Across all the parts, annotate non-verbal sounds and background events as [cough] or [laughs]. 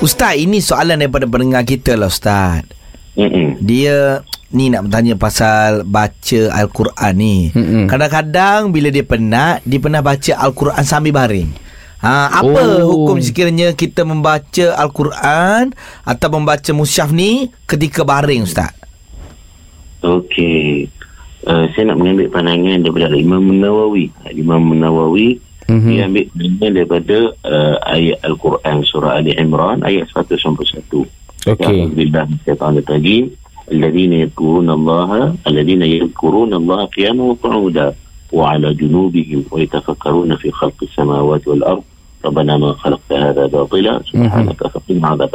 Ustaz, ini soalan daripada pendengar kita lah Ustaz. Mm-mm. Dia ni nak bertanya pasal baca Al-Quran ni. Mm-mm. Kadang-kadang bila dia penat, dia pernah baca Al-Quran sambil baring. Ha, apa Oh. hukum sekiranya kita membaca Al-Quran atau membaca musyaf ni ketika baring Ustaz? Okey. Uh, saya nak mengambil pandangan daripada Imam Nawawi. Imam Nawawi mm-hmm. dia ambil benda daripada uh, ayat Al-Quran surah Ali Imran ayat 191 okay. Alhamdulillah saya tanda tadi Allah يذكرون wa الذين wa 'ala قياما wa وعلى fi khalqi samawati wal السماوات Rabbana ma ما خلقت batila mhm. subhanaka سبحانك فقنا عذاب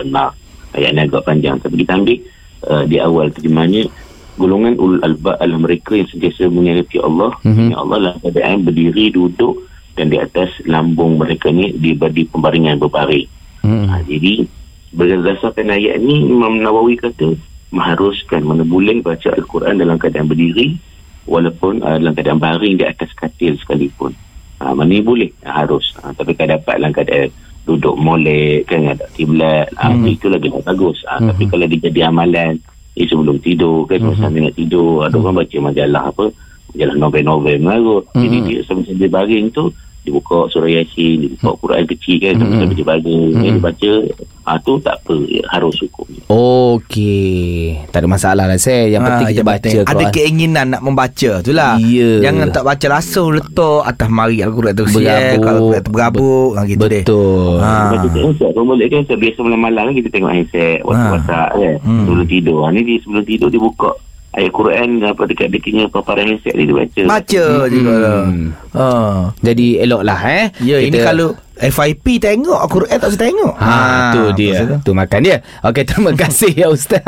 Ayat ni agak panjang tapi kita ambil uh, di awal terjemahnya golongan ulul albab adalah mereka yang sentiasa menyayati Allah. Mm Allah dalam keadaan berdiri duduk dan di atas lambung mereka ni di, di pembaringan berbaring Hmm. Ha, jadi berdasarkan ayat ni Imam Nawawi kata mengharuskan mana boleh baca Al-Quran dalam keadaan berdiri walaupun uh, dalam keadaan baring di atas katil sekalipun. Ha, mana ni boleh ha, harus. Ha, tapi kalau dapat dalam keadaan duduk molek kan ada kiblat ha, Hmm. itu lagi tak bagus. Ha, Tapi kalau dia jadi amalan eh, sebelum tidur kan Hmm. masa nak tidur ada orang baca majalah apa majalah novel-novel mengarut. Jadi Hmm. dia sambil-sambil baring tu dia buka surah Yasin, dia buka Quran kecil kan sambil-sambil dia baring. Dia baca ha, tu tak apa harus hukum. Okey. Tak ada masalah lah saya. Yang penting Ha, kita yang baca penting. Ada keinginan nak membaca tu lah. Ya. Jangan tak baca langsung letak atas mari Al-Quran tu Berabuk. siap. Kalau Al-Quran tu berabuk. Ha, gitu deh. Betul. Ha. Baca tengok boleh kan Sebab biasa malam-malam kan Kita tengok handset WhatsApp kan Hmm. Sebelum tidur ha, Ni sebelum tidur Dia buka Ayat Quran Apa dekat dekatnya Paparan handset dia Dia baca Baca juga lah. Hmm. Ha. Jadi eloklah eh. Ya, ini kalau FIP tengok Al-Quran tak usah tengok. Ha, tu dia. Tu makan dia. Okey, terima [laughs] kasih ya Ustaz.